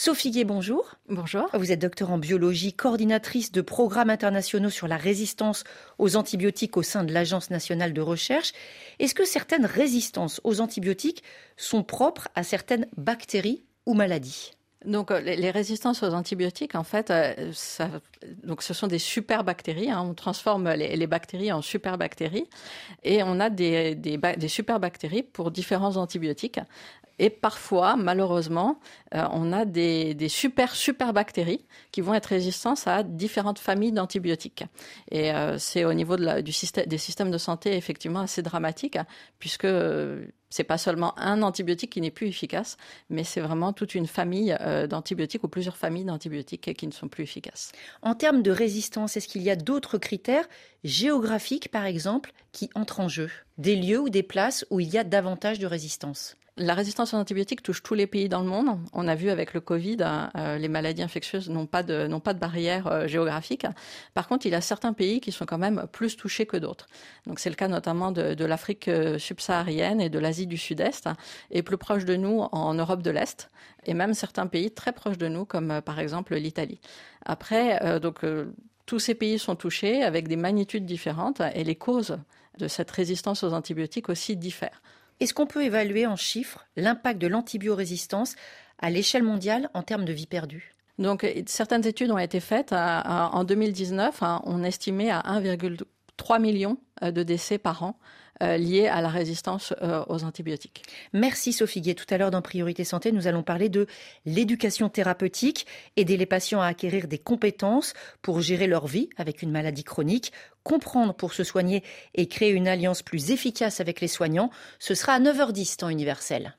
Sophie Gué, bonjour. Bonjour. Vous êtes docteur en biologie, coordinatrice de programmes internationaux sur la résistance aux antibiotiques au sein de l'Agence nationale de recherche. Est-ce que certaines résistances aux antibiotiques sont propres à certaines bactéries ou maladies? Donc les résistances aux antibiotiques, en fait, euh, ça, donc ce sont des superbactéries. Hein, on transforme les, bactéries en superbactéries et on a des, des, des superbactéries pour différents antibiotiques. Et parfois, malheureusement, euh, on a des, super super bactéries qui vont être résistantes à différentes familles d'antibiotiques. Et euh, c'est au niveau du système, des systèmes de santé effectivement assez dramatique, puisque euh, c'est pas seulement un antibiotique qui n'est plus efficace, mais c'est vraiment toute une famille d'antibiotiques ou plusieurs familles d'antibiotiques qui ne sont plus efficaces. En termes de résistance, est-ce qu'il y a d'autres critères géographiques, par exemple, qui entrent en jeu? Des lieux ou des places où il y a davantage de résistance? La résistance aux antibiotiques touche tous les pays dans le monde. On a vu avec le Covid, hein, euh, les maladies infectieuses n'ont pas de barrière euh, géographique. Par contre, il y a certains pays qui sont quand même plus touchés que d'autres. C'est le cas notamment de, l'Afrique euh, subsaharienne et de l'Asie du Sud-Est, et plus proche de nous en Europe de l'Est, et même certains pays très proches de nous, comme par exemple l'Italie. Après, tous ces pays sont touchés avec des magnitudes différentes, et les causes de cette résistance aux antibiotiques aussi diffèrent. Est-ce qu'on peut évaluer en chiffres l'impact de l'antibiorésistance à l'échelle mondiale en termes de vie perdue? Donc, certaines études ont été faites. En 2019, hein, on estimait à 1,3 million euh, de décès par an euh, liés à la résistance euh, aux antibiotiques. Merci Sophie Guet. Tout à l'heure dans Priorité Santé, nous allons parler de l'éducation thérapeutique, aider les patients à acquérir des compétences pour gérer leur vie avec une maladie chronique, comprendre pour se soigner et créer une alliance plus efficace avec les soignants. Ce sera à 9h10 temps universel.